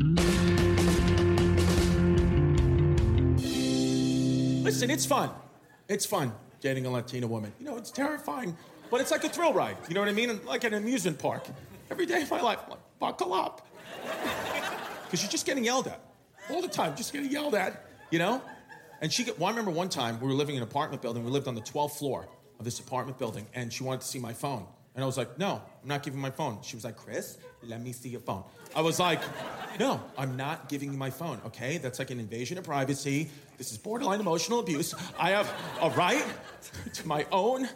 Mm. Listen, it's fun. It's fun dating a Latina woman. You know, it's terrifying, but it's like a thrill ride. You know what I mean? Like an amusement park. Every day of my life, I'm like, buckle up. Because you're just getting yelled at all the time, just getting yelled at, you know? And she, get, well, I remember one time we were living in an apartment building. We lived on the 12th floor of this apartment building, and she wanted to see my phone. And I was like, no, I'm not giving my phone. She was like, Chris, let me see your phone. I was like, no, I'm not giving you my phone, okay? That's like an invasion of privacy. This is borderline emotional abuse. I have a right to my own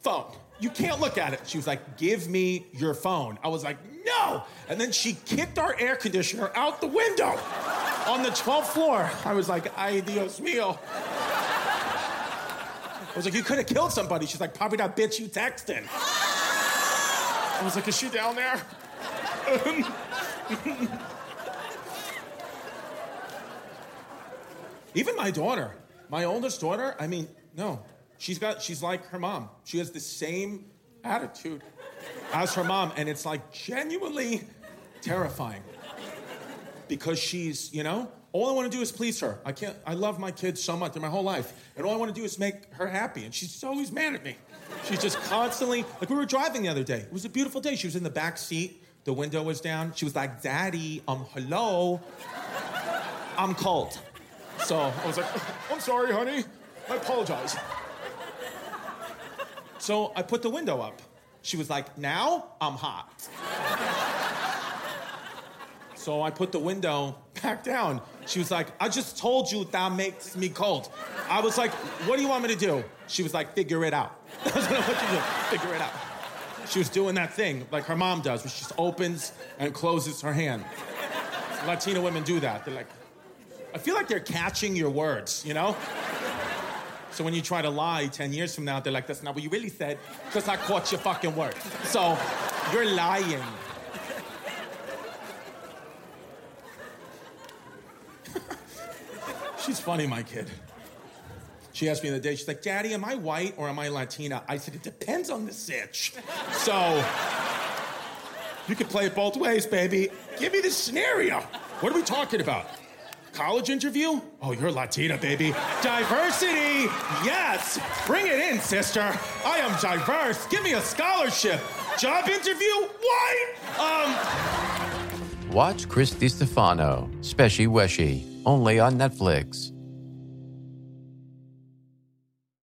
phone. You can't look at it. She was like, give me your phone. I was like, no. And then she kicked our air conditioner out the window on the 12th floor. I was like, ay, Dios mío. I was like, you could have killed somebody. She's like, probably that bitch you texting. I was like, is she down there? Even my daughter, my oldest daughter, I mean, no, she's got, she's like her mom. She has the same attitude as her mom, and it's like genuinely terrifying because she's, you know, all I want to do is please her. I can't, I love my kids so much, they're my whole life, and all I want to do is make her happy, and she's always mad at me. She's just constantly, like we were driving the other day. It was a beautiful day. She was in the back seat, the window was down. She was like, Daddy, um, hello. I'm cold. So I was like, I'm sorry, honey. I apologize. So I put the window up. She was like, Now I'm hot. So I put the window back down. She was like, I just told you that makes me cold. I was like, What do you want me to do? She was like, Figure it out. I was like, What you do? Figure it out. She was doing that thing like her mom does, she just opens and closes her hand. Latina women do that. They're like, I feel like they're catching your words, you know? So when you try to lie 10 years from now, they're like, that's not what you really said, because I caught your fucking word. So you're lying. She's funny, my kid. She asked me the other day, she's like, Daddy, am I white or am I Latina? I said, it depends on the sitch. So you can play it both ways, baby. Give me the scenario. What are we talking about? College interview? Oh, you're Latina, baby. Diversity! Yes! Bring it in, sister. I am diverse. Give me a scholarship. Job interview? White? Um. Watch Chris Distefano, Speshy Weshy, only on Netflix.